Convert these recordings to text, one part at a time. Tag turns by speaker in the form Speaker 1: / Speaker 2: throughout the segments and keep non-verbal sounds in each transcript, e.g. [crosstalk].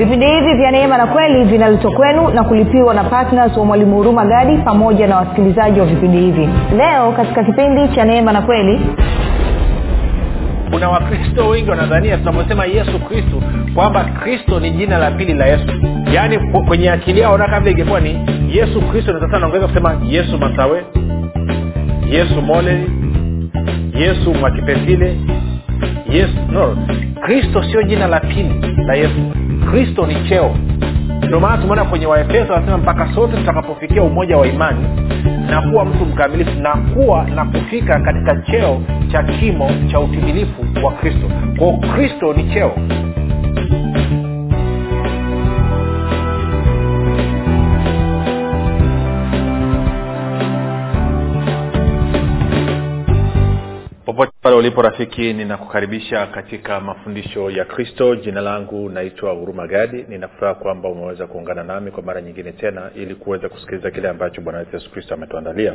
Speaker 1: vipindi hivi vya neema na kweli vinaletwa kwenu na kulipiwa na ptns wa mwalimu huruma gadi pamoja na wasikilizaji wa vipindi hivi. Leo katika kipindi cha neema na kweli
Speaker 2: kuna wakristo wengi wanadhania tunaposema yesu kristo kwamba kristo ni jina la pili la yesu. Yaani kwenye akili yao naka vile ingekuwa ni yesu kristo sasa naongeza kusema yesu masawe yesu moleli yesu mwakipesile yesu no kristo sio jina la pili la yesu kristo ni cheo. Ndio maana tumeona kwenye waefeso wanasema mpaka sote tutakapofikia umoja wa imani na kuwa mtu mkamilifu na kuwa na kufika katika cheo cha kimo cha utimilifu wa kristo. Kwao kristo ni cheo ulipo rafiki ninakukaribisha katika mafundisho ya kristo. Jina langu naitwa huruma gadi. Ninafuraha kwamba umeweza kuungana nami kwa mara nyingine tena ili kuweza kusikiliza kile ambacho bwana wetu yesu kristo ametuandalia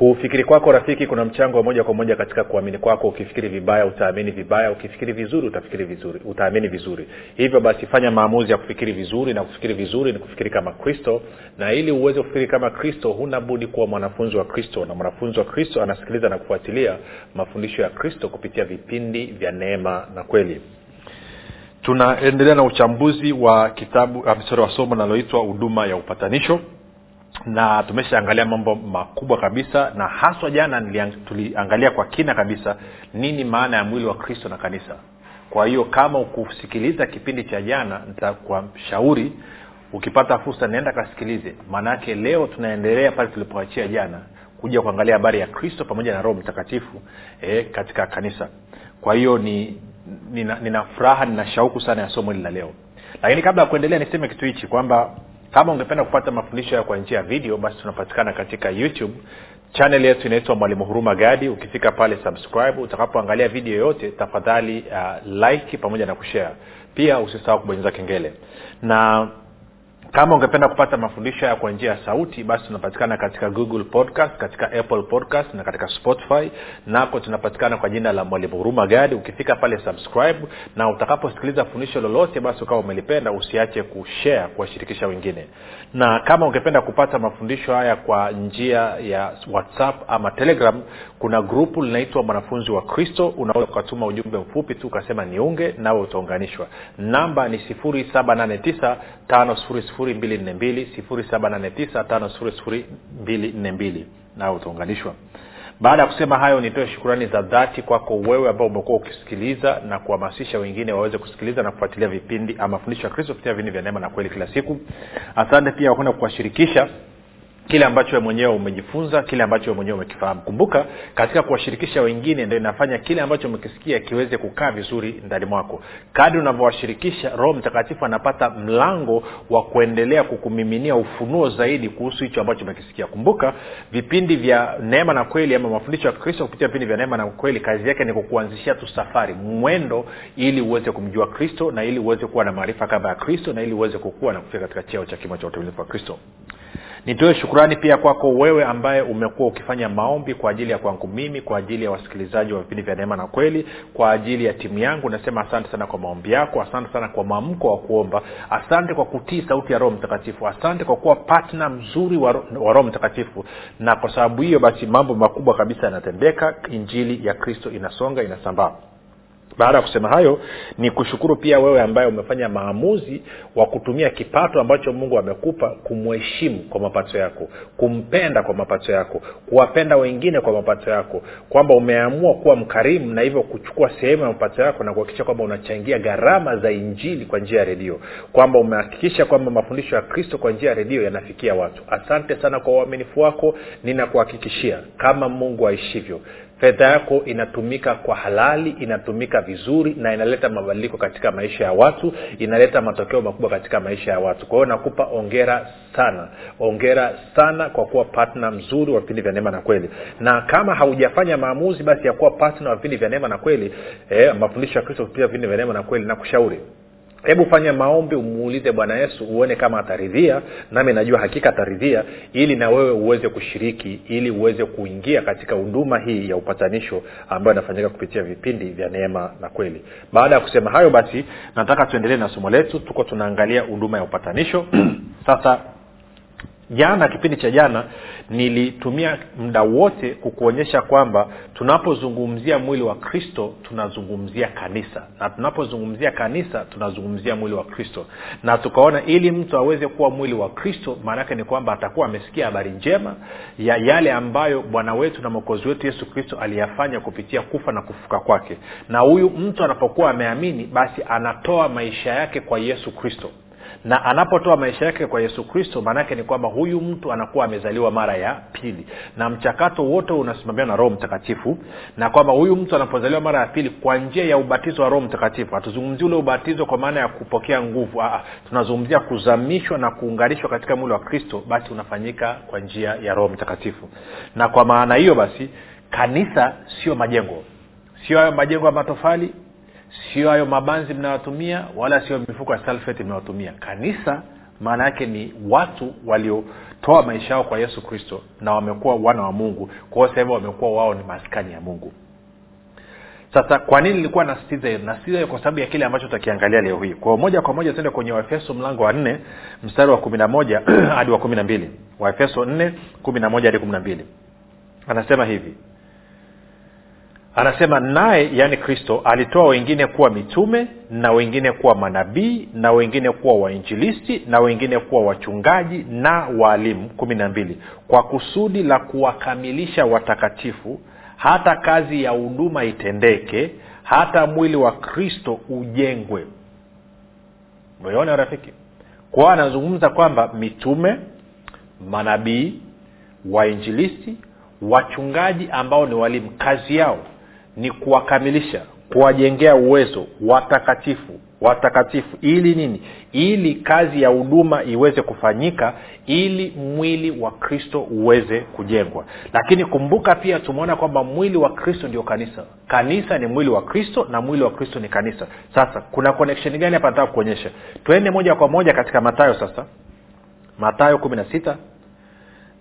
Speaker 2: kufikiri kwako rafiki kuna mchango wa moja kwa moja katika kuamini kwako. Ukifikiri vibaya utaamini vibaya. Ukifikiri vizuri utafikiri vizuri utaamini vizuri. Hivyo basi fanya maamuzi ya kufikiri vizuri na kufikiri vizuri ni kufikiri kama kristo. Na ili uweze kufikiri kama kristo huna budi kuwa mwanafunzi wa kristo. Na mwanafunzi wa kristo anasikiliza na kufuatilia mafundisho ya kristo kupitia vipindi vya neema na kweli. Tunaendelea na uchambuzi wa kitabu msoro wa somo linaloitwa huduma ya upatanisho na tumeshaangalia mambo makubwa kabisa na haswa jana tuliangalia kwa kina kabisa nini maana ya mwili wa kristo na kanisa. Kwa hiyo kama ukusikiliza kipindi cha jana nitakwashauri ukipata fursa naenda kasikilize. Maanaake leo tunaendelea pale tulipoachia jana kuja kuangalia habari ya kristo pamoja na roho mtakatifu e, katika kanisa. Kwa hiyo ni nina, nina furaha nina shauku sana ya somo hili la leo. Lakini kabla ya kuendelea niseme kitu hichi kwamba kama ungependa kupata mafundisho hayo kwa njia ya video basi tunapatikana katika youtube. Chanel yetu inaitwa mwalimu huruma gadi. Ukifika pale subscribe. Utakapoangalia video yoyote tafadhali uh, like pamoja na kushare. Pia usisahau kubonyeza kengele. Na kama ungependa kupata mafundisho haya kwa njia ya sauti basi tunapatikana katika google podcast katika apple podcast na katika spotify. Nako tunapatikana kwa jina la mwalimu huruma gadi. Ukifika pale subscribe. Na utakaposikiliza fundisho lolote basi ukawa umelipenda usiache kushare kuwashirikisha wengine. Na kama ungependa kupata mafundisho haya kwa njia ya whatsapp ama telegram kuna grupu linaitwa mwanafunzi wa kristo unaweza ukatuma ujumbe mfupi tu ukasema niunge nawe utaunganishwa. Namba ni 789 5242 nawe utaunganishwa. Baada ya kusema hayo nitoe shukurani za dhati kwako wewe ambao umekuwa ukisikiliza na kuhamasisha wengine waweze kusikiliza na kufuatilia vipindi mafundisho ya kristo kupitia vipindi vya neema na kweli kila siku. Asante pia kwenda kuwashirikisha kile ambacho we mwenyewe umejifunza kile ambacho we mwenyewe umekifahamu. Kumbuka katika kuwashirikisha wengine ndo inafanya kile ambacho umekisikia kiweze kukaa vizuri ndani mwako. Kadri unavyowashirikisha roho mtakatifu anapata mlango wa kuendelea kukumiminia ufunuo zaidi kuhusu hicho ambacho umekisikia. Kumbuka vipindi vya neema na kweli ama mafundisho ya kristo kupitia vipindi vya neema na kweli kazi yake ni kukuanzishia tu safari mwendo ili uweze kumjua kristo na ili uweze kuwa na maarifa kama ya kristo na ili uweze kukua na kufika katika cheo cha kimo cha utumilifu wa kristo nitoe shukurani pia kwako wewe ambaye umekuwa ukifanya maombi kwa ajili ya kwangu mimi kwa ajili ya wasikilizaji wa vipindi vya neema na kweli kwa ajili ya timu yangu. Nasema asante sana kwa maombi yako asante sana kwa mwamko wa kuomba asante kwa kutii sauti ya roho mtakatifu asante kwa kuwa patna mzuri wa, roho mtakatifu. Na kwa sababu hiyo basi mambo makubwa kabisa yanatendeka injili ya kristo inasonga inasambaa baada ya kusema hayo ni kushukuru pia wewe ambaye umefanya maamuzi wa kutumia kipato ambacho mungu amekupa kumheshimu kwa mapato yako kumpenda kwa mapato yako kuwapenda wengine kwa mapato yako kwamba umeamua kuwa mkarimu na hivyo kuchukua sehemu ya mapato yako na kuhakikisha kwamba unachangia gharama za injili kwa njia ya redio kwamba umehakikisha kwamba mafundisho ya kristo kwa njia ya redio yanafikia watu. Asante sana kwa uaminifu wako ninakuhakikishia kama mungu aishivyo fedha yako inatumika kwa halali inatumika vizuri na inaleta mabadiliko katika maisha ya watu inaleta matokeo makubwa katika maisha ya watu. Kwa hiyo nakupa ongera sana. Ongera sana kwa kuwa patna mzuri wa vipindi vya neema na kweli. Na kama haujafanya maamuzi basi ya kuwa patna wa vipindi vya neema na kweli eh, mafundisho ya kristo kupitia vipindi vya neema na kweli nakushauri hebu fanya maombi umuulize bwana yesu uone kama ataridhia nami najua hakika ataridhia ili na wewe uweze kushiriki ili uweze kuingia katika huduma hii ya upatanisho ambayo inafanyika kupitia vipindi vya neema na kweli. Baada ya kusema hayo basi nataka tuendelee na somo letu. Tuko tunaangalia huduma ya upatanisho. [clears throat] Sasa jana kipindi cha jana nilitumia muda wote kukuonyesha kwamba tunapozungumzia mwili wa kristo tunazungumzia kanisa. Na tunapozungumzia kanisa tunazungumzia mwili wa kristo. Na tukaona ili mtu aweze kuwa mwili wa kristo maanaake ni kwamba atakuwa amesikia habari njema ya yale ambayo bwana wetu na mwokozi wetu yesu kristo aliyafanya kupitia kufa na kufuka kwake. Na huyu mtu anapokuwa ameamini basi anatoa maisha yake kwa yesu kristo na anapotoa maisha yake kwa yesu kristo maanaake ni kwamba huyu mtu anakuwa amezaliwa mara ya pili. Na mchakato wote unasimamiwa na roho mtakatifu na kwamba huyu mtu anapozaliwa mara ya pili kwa njia ya ubatizo wa roho mtakatifu. Hatuzungumzii ule ubatizo kwa maana ya kupokea nguvu. Tunazungumzia kuzamishwa na kuunganishwa katika mwili wa kristo basi unafanyika kwa njia ya roho mtakatifu. Na kwa maana hiyo basi kanisa sio majengo. Sio hayo majengo ya matofali sio hayo mabanzi mnayotumia wala sio mifuko ya sulfate mnayotumia. Kanisa maana yake ni watu waliotoa maisha yao kwa yesu kristo na wamekuwa wana wa mungu. Kwao sahivi wamekuwa wao ni maskani ya mungu. Sasa kwa nini nilikuwa nasitiza hiyo? Nasitiza hiyo kwa sababu ya kile ambacho tutakiangalia leo hii. Kwao moja kwa moja tuende kwenye waefeso mlango wa nne mstari wa kumi na moja [clears throat] hadi wa kumi na mbili. Waefeso nne kumi na moja hadi kumi na mbili. Anasema hivi anasema naye yaani kristo alitoa wengine kuwa mitume na wengine kuwa manabii na wengine kuwa wainjilisti na wengine kuwa wachungaji na waalimu. Kumi na mbili. Kwa kusudi la kuwakamilisha watakatifu hata kazi ya huduma itendeke hata mwili wa kristo ujengwe. Meona rafiki? Kwao anazungumza kwamba mitume manabii wainjilisti wachungaji ambao ni walimu kazi yao ni kuwakamilisha kuwajengea uwezo watakatifu watakatifu. Ili nini? Ili kazi ya huduma iweze kufanyika ili mwili wa kristo uweze kujengwa. Lakini kumbuka pia tumeona kwamba mwili wa kristo ndio kanisa. Kanisa ni mwili wa kristo na mwili wa kristo ni kanisa. Sasa kuna connection gani hapa nataka kuonyesha twende moja kwa moja katika matayo sasa. Matayo kumi na sita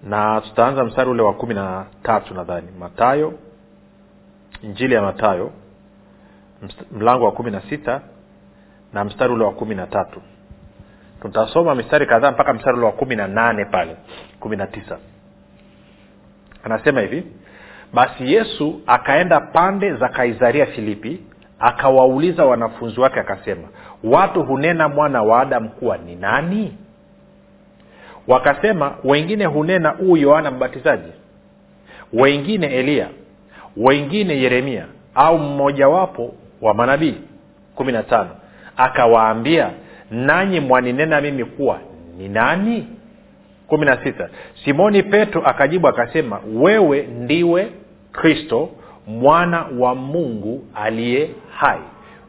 Speaker 2: na tutaanza mstari ule wa kumi na tatu nadhani. Matayo injili ya matayo mlango wa kumi na sita na mstari ule wa kumi na tatu. Tutasoma mistari kadhaa mpaka mstari ule wa kumi na nane pale kumi na tisa. Anasema hivi basi yesu akaenda pande za kaisaria filipi akawauliza wanafunzi wake akasema watu hunena mwana wa adamu kuwa ni nani wakasema wengine hunena huu yohana mbatizaji wengine eliya wengine yeremia au mmojawapo wa manabii. Kumi na tano. Akawaambia nanyi mwaninena mimi kuwa ni nani? Kumi na sita. Simoni petro akajibu akasema wewe ndiwe kristo mwana wa mungu aliye hai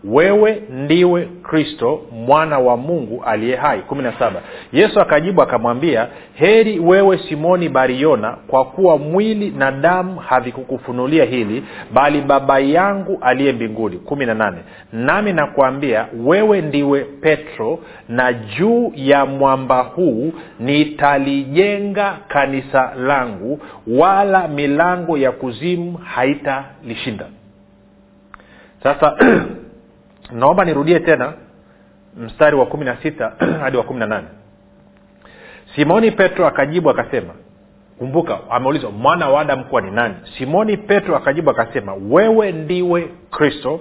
Speaker 2: wewe ndiwe kristo mwana wa mungu aliye hai. Kumi na saba. Yesu akajibu akamwambia heri wewe simoni bariona kwa kuwa mwili na damu havikukufunulia hili bali baba yangu aliye mbinguni. Kumi na nane. Nami nakuambia wewe ndiwe petro na juu ya mwamba huu nitalijenga kanisa langu wala milango ya kuzimu haitalishinda. Sasa [clears throat] naomba nirudie tena mstari wa kumi na sita [clears throat] hadi wa kumi na nane. Simoni petro akajibu akasema kumbuka ameulizwa mwana wa adamu kuwa ni nani? Simoni petro akajibu akasema wewe ndiwe kristo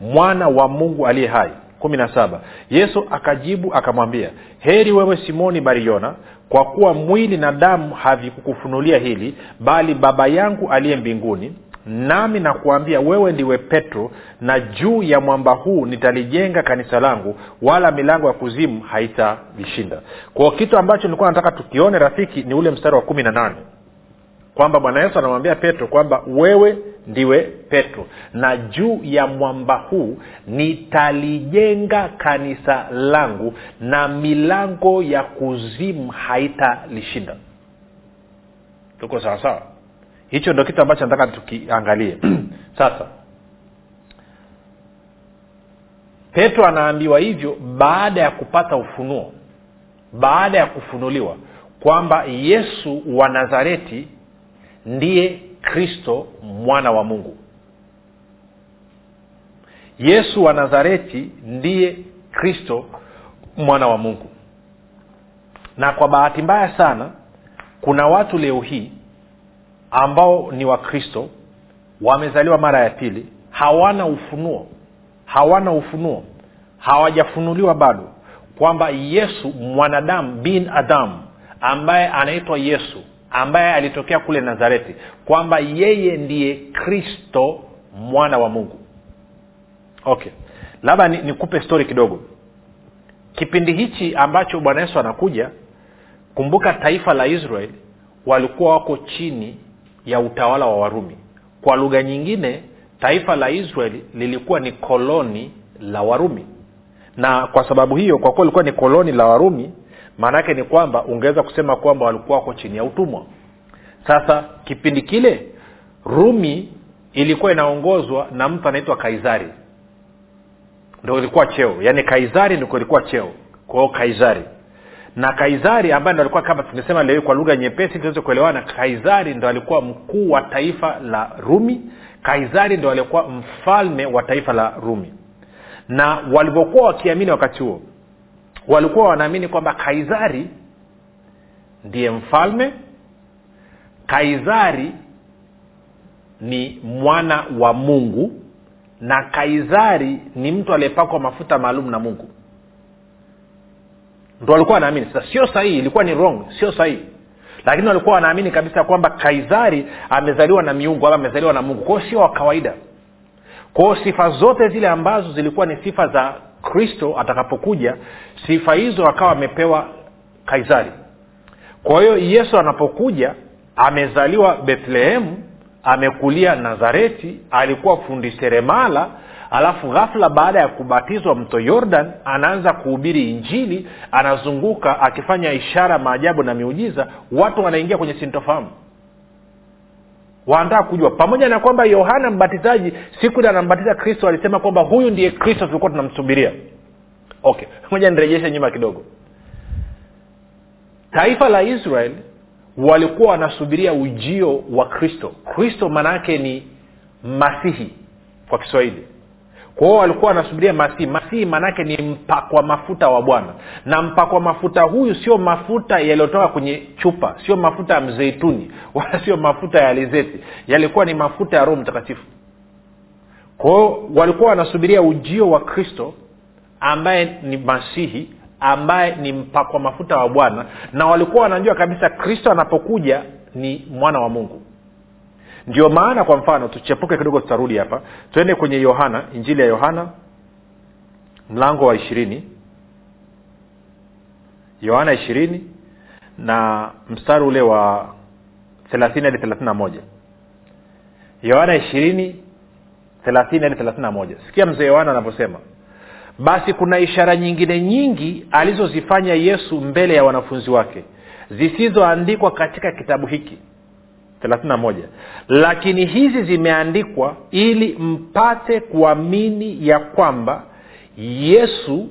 Speaker 2: mwana wa mungu aliye hai. Kumi na saba. Yesu akajibu akamwambia heri wewe simoni bariona kwa kuwa mwili na damu havikukufunulia hili bali baba yangu aliye mbinguni nami nakuambia wewe ndiwe petro na juu ya mwamba huu nitalijenga kanisa langu wala milango ya kuzimu haitalishinda kwao kitu ambacho nilikuwa nataka tukione rafiki ni ule mstari wa kumi na nane. Kwamba bwana yesu anamwambia petro kwamba wewe ndiwe petro na juu ya mwamba huu nitalijenga kanisa langu na milango ya kuzimu haitalishinda. Tuko sawasawa hicho ndo kitu ambacho nataka tukiangalie. [clears throat] Sasa petro anaambiwa hivyo baada ya kupata ufunuo baada ya kufunuliwa kwamba yesu wa nazareti ndiye kristo mwana wa mungu. Yesu wa nazareti ndiye kristo mwana wa mungu. Na kwa bahati mbaya sana kuna watu leo hii ambao ni wakristo wamezaliwa mara ya pili hawana ufunuo hawana ufunuo hawajafunuliwa bado kwamba yesu mwanadamu bin adamu ambaye anaitwa yesu ambaye alitokea kule nazareti kwamba yeye ndiye kristo mwana wa mungu. Okay. Labda nikupe ni stori kidogo. Kipindi hichi ambacho bwana yesu anakuja kumbuka taifa la israeli walikuwa wako chini ya utawala wa warumi. Kwa lugha nyingine taifa la israeli lilikuwa ni koloni la warumi. Na kwa sababu hiyo kwa kuwa ilikuwa ni koloni la warumi maanaake ni kwamba ungeweza kusema kwamba walikuwa wako chini ya utumwa. Sasa kipindi kile rumi ilikuwa inaongozwa na mtu anaitwa kaisari. Ndo ilikuwa cheo. Yaani kaisari ndiko ilikuwa cheo. Kwao kaisari na kaisari ambaye ndo alikuwa kama tumesema leo kwa lugha nyepesi tuweze kuelewana kaisari ndo alikuwa mkuu wa taifa la rumi. Kaisari ndo alikuwa mfalme wa taifa la rumi. Na walivyokuwa wakiamini wakati huo walikuwa wanaamini kwamba kaisari ndiye mfalme. Kaisari ni mwana wa mungu na kaisari ni mtu aliyepakwa mafuta maalum na mungu ndo walikuwa wanaamini. Sasa sio sahihi ilikuwa ni wrong sio sahihi. Lakini walikuwa wanaamini kabisa kwamba kaisari amezaliwa na miungu ama amezaliwa na mungu. Kwao sio wa kawaida. Kwao sifa zote zile ambazo zilikuwa ni sifa za kristo atakapokuja sifa hizo akawa amepewa kaisari. Kwa hiyo yesu anapokuja amezaliwa bethlehemu amekulia nazareti alikuwa fundi seremala alafu ghafla baada ya kubatizwa mto yordan anaanza kuhubiri injili anazunguka akifanya ishara maajabu na miujiza watu wanaingia kwenye sintofahamu. Wanataka kujua. Pamoja na kwamba yohana mbatizaji siku ile anambatiza kristo alisema kwamba huyu ndiye kristo tulikuwa tunamsubiria. Okay moja nirejeshe nyuma kidogo. Taifa la israel walikuwa wanasubiria ujio wa kristo. Kristo maana yake ni masihi kwa kiswahili kwa hiyo walikuwa wanasubiria masihi. Masii maanaake ni mpakwa mafuta wa bwana. Na mpakwa mafuta huyu sio mafuta yaliyotoka kwenye chupa sio mafuta ya mzeituni [laughs] wala sio mafuta ya alizeti. Yalikuwa ni mafuta ya roho mtakatifu. Kwao walikuwa wanasubiria ujio wa kristo ambaye ni masihi ambaye ni mpakwa mafuta wa bwana. Na walikuwa wanajua kabisa kristo anapokuja ni mwana wa mungu ndio maana kwa mfano tuchepuke kidogo tutarudi hapa. Twende kwenye yohana injili ya yohana mlango wa ishirini. Yohana ishirini na mstari ule wa thelathini hadi thelathini na moja. Yohana ishirini thelathini hadi thelathini na moja. Sikia mzee yohana anavyosema. Basi kuna ishara nyingine nyingi alizozifanya yesu mbele ya wanafunzi wake zisizoandikwa katika kitabu hiki 31 lakini hizi zimeandikwa ili mpate kuamini ya kwamba yesu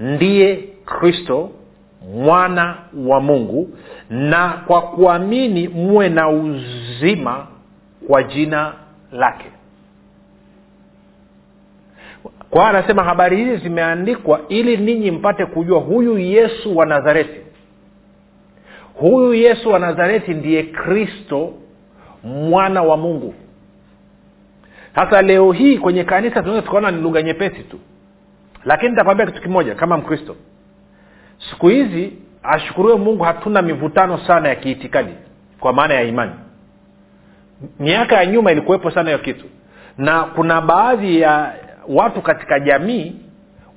Speaker 2: ndiye kristo mwana wa mungu na kwa kuamini muwe na uzima kwa jina lake. Kwa anasema habari hizi zimeandikwa ili ninyi mpate kujua huyu yesu wa nazareti huyu yesu wa nazareti ndiye kristo mwana wa mungu. Sasa leo hii kwenye kanisa tunaweza tukaona ni lugha nyepesi tu. Lakini nitakwambia kitu kimoja kama mkristo. Siku hizi ashukuriwe mungu hatuna mivutano sana ya kiitikadi kwa maana ya imani. Miaka ya nyuma ilikuwepo sana hiyo kitu. Na kuna baadhi ya watu katika jamii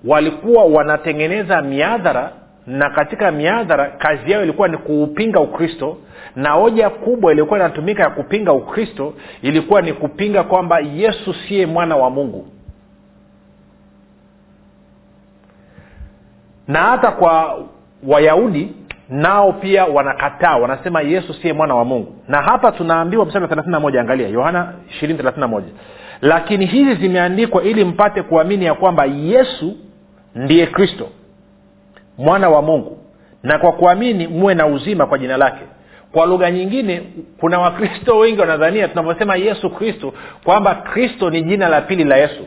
Speaker 2: walikuwa wanatengeneza miadhara na katika miadhara kazi yao ilikuwa ni kuupinga ukristo na hoja kubwa iliyokuwa inatumika ya kupinga ukristo ilikuwa ni kupinga kwamba yesu siye mwana wa mungu. Na hata kwa wayahudi nao pia wanakataa wanasema yesu siye mwana wa mungu. Na hapa tunaambiwa mstari wa 31 angalia yohana 231 lakini hizi zimeandikwa ili mpate kuamini ya kwamba yesu ndiye kristo mwana wa mungu. Na kwa kuamini muwe na uzima kwa jina lake. Kwa lugha nyingine kuna wakristo wengi wanadhania tunavyosema yesu kristo kwamba kristo ni jina la pili la yesu.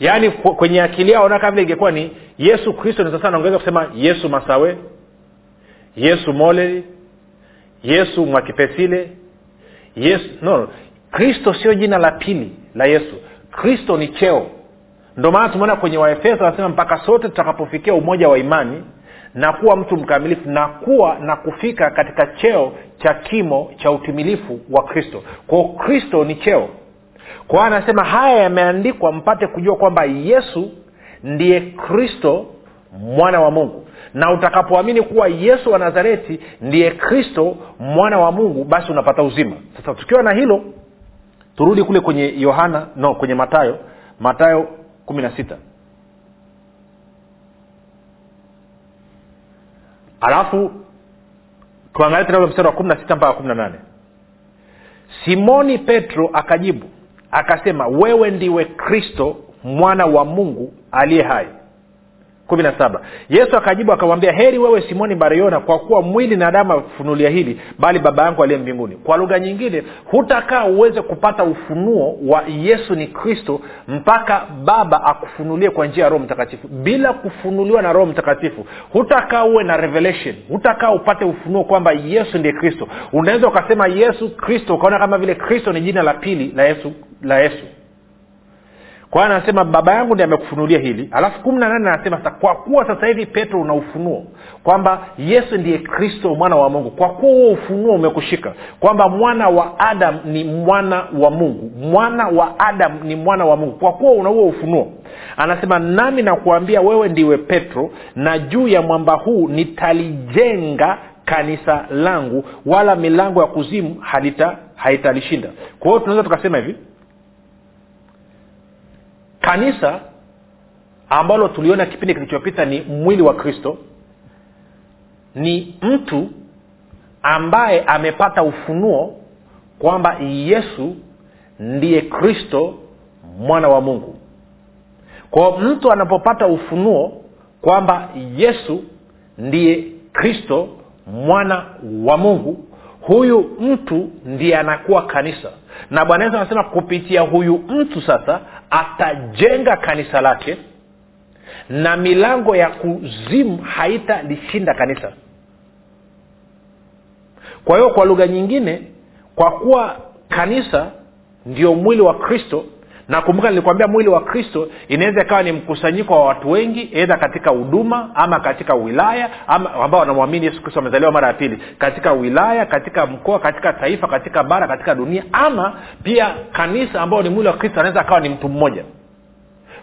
Speaker 2: Yaani kwenye akili yao kama vile ingekuwa ni yesu kristo ni sasa naongeza kusema yesu masawe yesu moleli yesu mwakipesile yesu no. Kristo sio jina la pili la yesu. Kristo ni cheo ndio maana tumeona kwenye waefeso anasema mpaka sote tutakapofikia umoja wa imani na kuwa mtu mkamilifu na kuwa na kufika katika cheo cha kimo cha utimilifu wa kristo. Kwao kristo ni cheo. Kwa anasema haya yameandikwa mpate kujua kwamba yesu ndiye kristo mwana wa mungu. Na utakapoamini kuwa yesu wa nazareti ndiye kristo mwana wa mungu basi unapata uzima. Sasa tukiwa na hilo turudi kule kwenye yohana no kwenye matayo matayo kumi na sita. Alafu tuangalie tena mstari wa kumi na sita mpaka kumi na nane. Simoni petro akajibu akasema wewe ndiwe kristo mwana wa mungu aliye hai kumi na saba. Yesu akajibu akamwambia heri wewe simoni bariona kwa kuwa mwili na damu akufunulia hili bali baba yangu aliye mbinguni. Kwa lugha nyingine hutakaa uweze kupata ufunuo wa yesu ni kristo mpaka baba akufunulie kwa njia ya roho mtakatifu. Bila kufunuliwa na roho mtakatifu hutakaa uwe na revelation hutakaa upate ufunuo kwamba yesu ndiye kristo. Unaweza ukasema yesu kristo ukaona kama vile kristo ni jina la pili la yesu la yesu kwa hiyo anasema baba yangu ndi amekufunulia hili. Alafu kumi na nane anasema sasa kwa kuwa sasa hivi petro una ufunuo kwamba yesu ndiye kristo mwana wa mungu. Kwa kuwa huo ufunuo umekushika kwamba mwana wa adam ni mwana wa mungu. Mwana wa adam ni mwana wa mungu. Kwa kuwa una huo ufunuo anasema nami nakuambia wewe ndiwe petro na juu ya mwamba huu nitalijenga kanisa langu wala milango ya kuzimu haitalishinda. Kwa hiyo tunaweza tukasema hivi kanisa ambalo tuliona kipindi kilichopita ni mwili wa kristo ni mtu ambaye amepata ufunuo kwamba yesu ndiye kristo mwana wa mungu. Kwao mtu anapopata ufunuo kwamba yesu ndiye kristo mwana wa mungu huyu mtu ndiye anakuwa kanisa. Na bwana yesu anasema kupitia huyu mtu sasa atajenga kanisa lake na milango ya kuzimu haitalishinda kanisa. Kwa hiyo kwa lugha nyingine kwa kuwa kanisa ndio mwili wa kristo na kumbuka nilikwambia mwili wa kristo inaweza ikawa ni mkusanyiko wa watu wengi edha katika huduma ama katika wilaya ama ambao wanamwamini yesu kristo amezaliwa mara ya pili katika wilaya katika mkoa katika taifa katika bara katika dunia ama pia kanisa ambao ni mwili wa kristo anaweza akawa ni mtu mmoja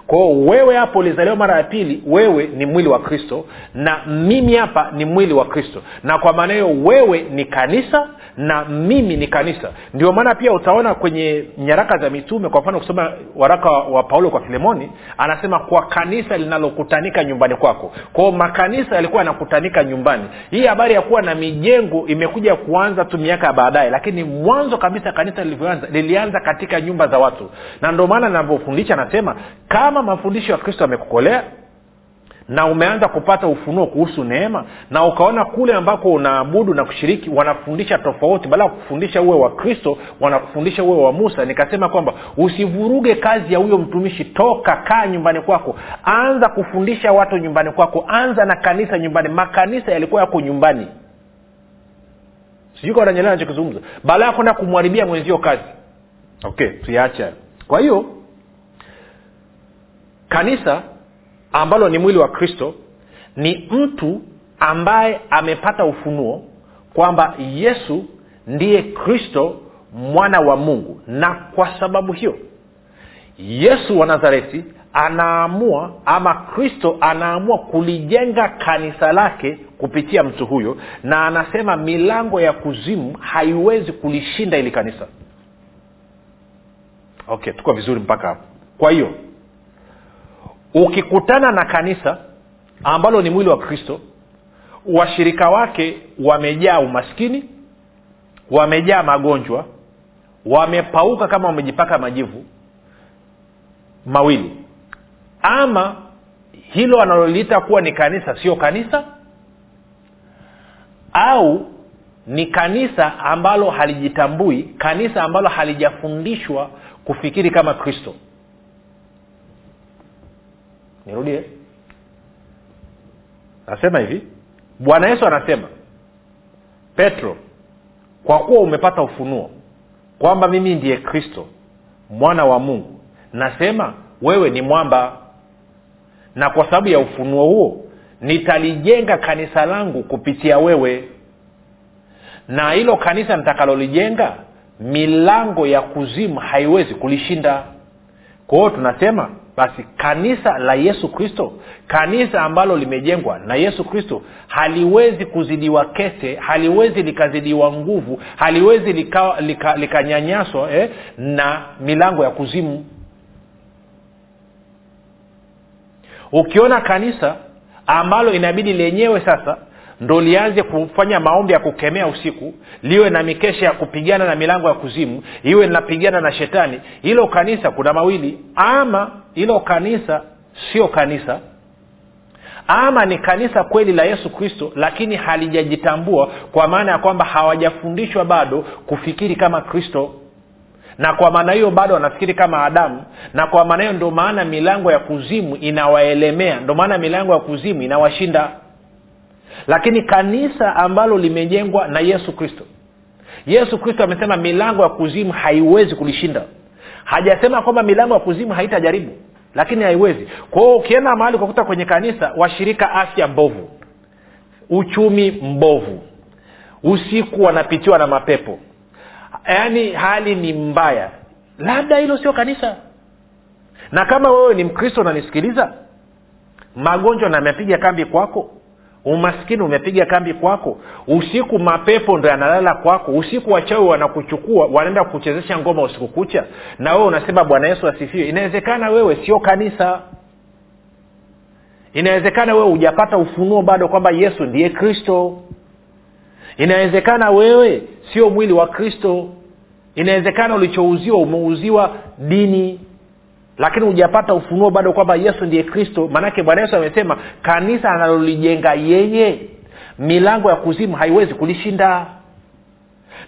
Speaker 2: kwao wewe hapo ulizaliwa mara ya pili wewe ni mwili wa kristo na mimi hapa ni mwili wa kristo. Na kwa maana hiyo wewe ni kanisa na mimi ni kanisa. Ndio maana pia utaona kwenye nyaraka za mitume kwa mfano kusoma waraka wa paulo kwa filemoni anasema kwa kanisa linalokutanika nyumbani kwako. Kwao makanisa yalikuwa yanakutanika nyumbani. Hii habari ya kuwa na mijengo imekuja kuanza tu miaka ya baadaye lakini mwanzo kabisa kanisa lilivyoanza lilianza katika nyumba za watu. Na ndio maana navyofundisha anasema kama mafundisho ya kristo yamekukolea na umeanza kupata ufunuo kuhusu neema na ukaona kule ambako unaabudu na kushiriki wanafundisha tofauti baada ya kufundisha uwe wa kristo wanakufundisha uwe wa musa. Nikasema kwamba usivuruge kazi ya huyo mtumishi toka kaa nyumbani kwako. Anza kufundisha watu nyumbani kwako. Anza na kanisa nyumbani. Makanisa yalikuwa yako nyumbani. Sijui kaananyelea nachokizungumza baada ya kwenda kumwharibia mwenzio kazi. Okay tuyaacha kwa hiyo kanisa ambalo ni mwili wa kristo ni mtu ambaye amepata ufunuo kwamba yesu ndiye kristo mwana wa mungu. Na kwa sababu hiyo yesu wa nazareti anaamua ama kristo anaamua kulijenga kanisa lake kupitia mtu huyo na anasema milango ya kuzimu haiwezi kulishinda ili kanisa. Okay tuko vizuri mpaka hapo. Kwa hiyo ukikutana na kanisa ambalo ni mwili wa kristo washirika wake wamejaa umaskini wamejaa magonjwa wamepauka kama wamejipaka majivu mawili. Ama hilo analoliita kuwa ni kanisa sio kanisa au ni kanisa ambalo halijitambui kanisa ambalo halijafundishwa kufikiri kama kristo nirudie. Nasema hivi. Bwana yesu anasema petro kwa kuwa umepata ufunuo kwamba mimi ndiye kristo mwana wa mungu nasema wewe ni mwamba. Na kwa sababu ya ufunuo huo nitalijenga kanisa langu kupitia wewe. Na hilo kanisa nitakalolijenga milango ya kuzimu haiwezi kulishinda. Kwa hiyo tunasema basi kanisa la yesu kristo kanisa ambalo limejengwa na yesu kristo haliwezi kuzidiwa kete haliwezi likazidiwa nguvu haliwezi likanyanyaswa lika, lika eh, na milango ya kuzimu. Ukiona kanisa ambalo inabidi lenyewe sasa ndo lianze kufanya maombi ya kukemea usiku liwe na mikesha ya kupigana na milango ya kuzimu iwe linapigana na shetani. Hilo kanisa kuna mawili. Ama hilo kanisa sio kanisa. Ama ni kanisa kweli la yesu kristo lakini halijajitambua kwa maana ya kwamba hawajafundishwa bado kufikiri kama kristo. Na kwa maana hiyo bado wanafikiri kama adamu. Na kwa maana hiyo ndio maana milango ya kuzimu inawaelemea. Ndio maana milango ya kuzimu inawashinda lakini kanisa ambalo limejengwa na yesu kristo. Yesu kristo amesema milango ya kuzimu haiwezi kulishinda. Hajasema kwamba milango ya kuzimu haitajaribu lakini haiwezi. Kwao ukienda mahali ukakuta kwenye kanisa washirika afya mbovu. Uchumi mbovu. Usiku wanapitiwa na mapepo. Yaani hali ni mbaya. Labda hilo sio kanisa. Na kama wewe ni mkristo unanisikiliza magonjwa namepiga kambi kwako umaskini umepiga kambi kwako. Usiku mapepo ndo yanalala kwako. Usiku wachawi wanakuchukua wanaenda kuchezesha ngoma usiku kucha. Na wewe unasema bwana yesu asifiwe. Inawezekana wewe sio kanisa. Inawezekana wewe hujapata ufunuo bado kwamba yesu ndiye kristo. Inawezekana wewe sio mwili wa kristo. Inawezekana ulichouziwa umeuziwa dini lakini hujapata ufunuo bado kwamba yesu ndiye kristo. Maanake bwana yesu amesema kanisa analolijenga yeye milango ya kuzimu haiwezi kulishinda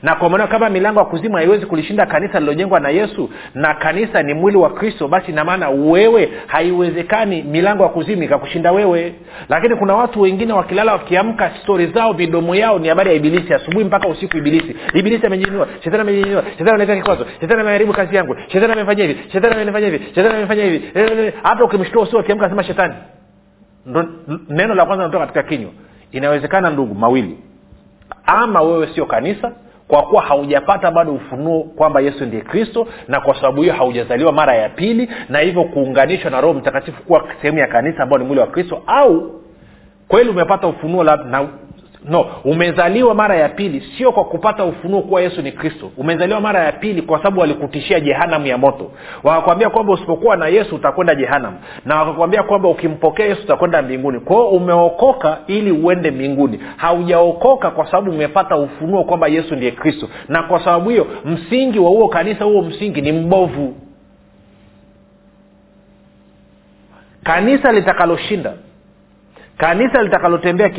Speaker 2: na kwa maana kama milango ya kuzimu haiwezi kulishinda kanisa lilojengwa na yesu na kanisa ni mwili wa kristo basi inamaana wewe haiwezekani milango ya kuzimu ikakushinda wewe. Lakini kuna watu wengine wakilala wakiamka stori zao midomo yao ni habari ya ibilisi. Asubuhi mpaka usiku ibilisi. Ibilisi amenyanyua shetani amenyanyua shetani ameleta kikwazo shetani ameharibu kazi yangu shetani amefanya hivi shetani amenifanya hivi shetani amefanya hivi. Hata ukimshtua usio akiamka sema shetani. Ndo neno la kwanza natoka katika kinywa. Inawezekana ndugu mawili. Ama wewe sio kanisa kwa kuwa haujapata bado ufunuo kwamba yesu ndiye kristo na kwa sababu hiyo haujazaliwa mara ya pili na hivyo kuunganishwa na roho mtakatifu kuwa sehemu ya kanisa ambao ni mwili wa kristo au kweli umepata ufunuo la, na no umezaliwa mara ya pili sio kwa kupata ufunuo kuwa yesu ni kristo. Umezaliwa mara ya pili kwa sababu walikutishia jehanamu ya moto. Wakakwambia kwamba usipokuwa na yesu utakwenda jehanamu. Na wakakwambia kwamba ukimpokea yesu utakwenda mbinguni. Kwao umeokoka ili uende mbinguni. Haujaokoka kwa sababu umepata ufunuo kwamba yesu ndiye kristo. Na kwa sababu hiyo msingi wa huo kanisa huo msingi ni mbovu. Kanisa litakaloshinda kanisa litakalotembea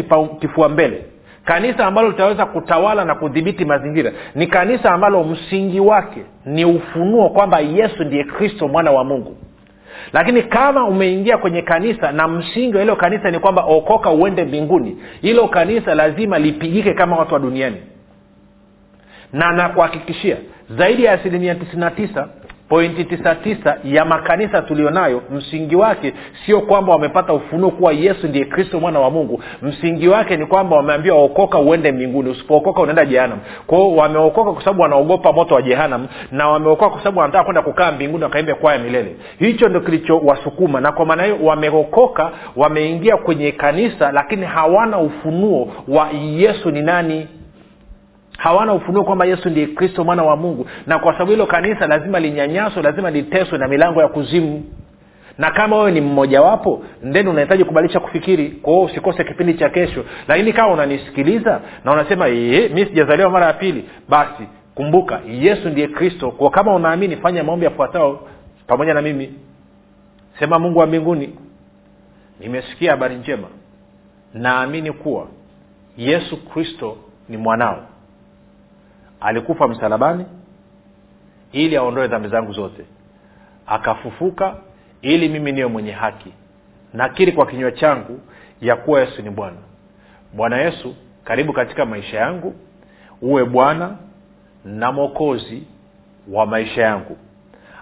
Speaker 2: kifua mbele kanisa ambalo litaweza kutawala na kudhibiti mazingira ni kanisa ambalo msingi wake ni ufunuo kwamba yesu ndiye kristo mwana wa mungu. Lakini kama umeingia kwenye kanisa na msingi wa hilo kanisa ni kwamba okoka uende mbinguni hilo kanisa lazima lipigike kama watu wa duniani. Na nakuhakikishia zaidi ya asilimia tisina tisa pointi tisa tisa ya makanisa tulionayo msingi wake sio kwamba wamepata ufunuo kuwa yesu ndiye kristo mwana wa mungu. Msingi wake ni kwamba wameambiwa okoka uende mbinguni. Usipookoka unaenda jehanam kwao wameokoka kwa sababu wanaogopa moto wa jehanam na wameokoka kwa sababu wanataka kwenda kukaa mbinguni wakaimbe kwaya milele. Hicho ndo kilichowasukuma na kwa maana hiyo wameokoka wameingia kwenye kanisa lakini hawana ufunuo wa yesu ni nani hawana ufunuo kwamba yesu ndiye kristo mwana wa mungu. Na kwa sababu hilo kanisa lazima linyanyaswe lazima liteswe na milango ya kuzimu. Na kama wewe ni mmojawapo ndeni unahitaji kubadilisha kufikiri. Kwa hiyo usikose kipindi cha kesho. Lakini kama unanisikiliza na unasema mi sijazaliwa mara ya pili basi kumbuka yesu ndiye kristo. Kwa kama unaamini fanya maombi yafuatao pamoja na mimi. Sema mungu wa mbinguni nimesikia habari njema. Naamini kuwa yesu kristo ni mwanao alikufa msalabani ili aondoe dhambi zangu zote. Akafufuka ili mimi niwe mwenye haki. Nakiri kwa kinywa changu ya kuwa yesu ni bwana. Bwana yesu karibu katika maisha yangu. Uwe bwana na mwokozi wa maisha yangu.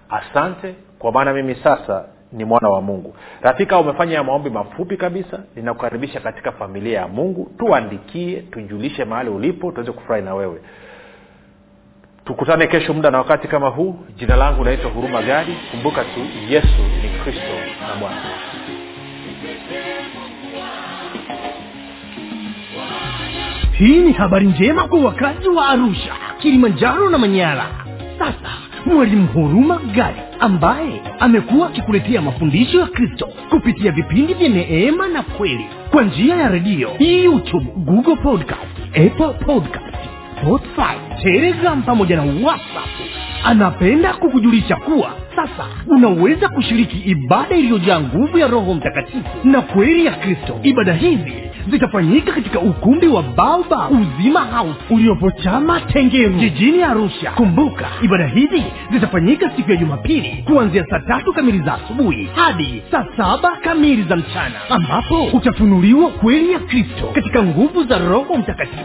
Speaker 2: Asante kwa maana mimi sasa ni mwana wa mungu. Rafika umefanya ya maombi mafupi kabisa. Ninakukaribisha katika familia ya mungu. Tuandikie tujulishe mahali ulipo tuweze kufurahi na wewe tukutane kesho muda na wakati kama huu. Jina langu naitwa huruma gadi. Kumbuka tu yesu ni kristo na bwana.
Speaker 3: Hii ni habari njema kwa wakazi wa arusha kilimanjaro na manyara. Sasa mwalimu huruma gadi ambaye amekuwa akikuletea mafundisho ya kristo kupitia vipindi vya neema na kweli kwa njia ya redio youtube google podcast apple podcast spotify telegram pamoja na whatsapp. Anapenda kukujulisha kuwa sasa unaweza kushiriki ibada iliyojaa nguvu ya roho mtakatifu na kweli ya kristo. Ibada hizi zitafanyika katika ukumbi wa baoba uzima house uliopo chama tengeru jijini arusha. Kumbuka ibada hizi zitafanyika siku ya jumapili kuanzia saa tatu kamili za asubuhi hadi saa saba kamili za mchana ambapo utafunuliwa kweli ya kristo katika nguvu za roho mtakatifu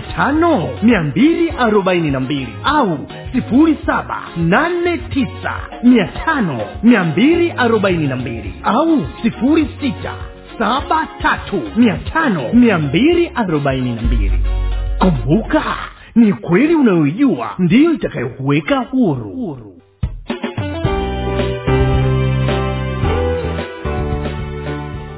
Speaker 3: tano mia mbili arobaini na mbili au sifuri saba nane tisa mia tano mia mbili arobaini na mbili au sifuri sita saba tatu mia tano mia mbili arobaini na mbili. Kumbuka ni kweli unayoijua ndiyo itakayokuweka huru,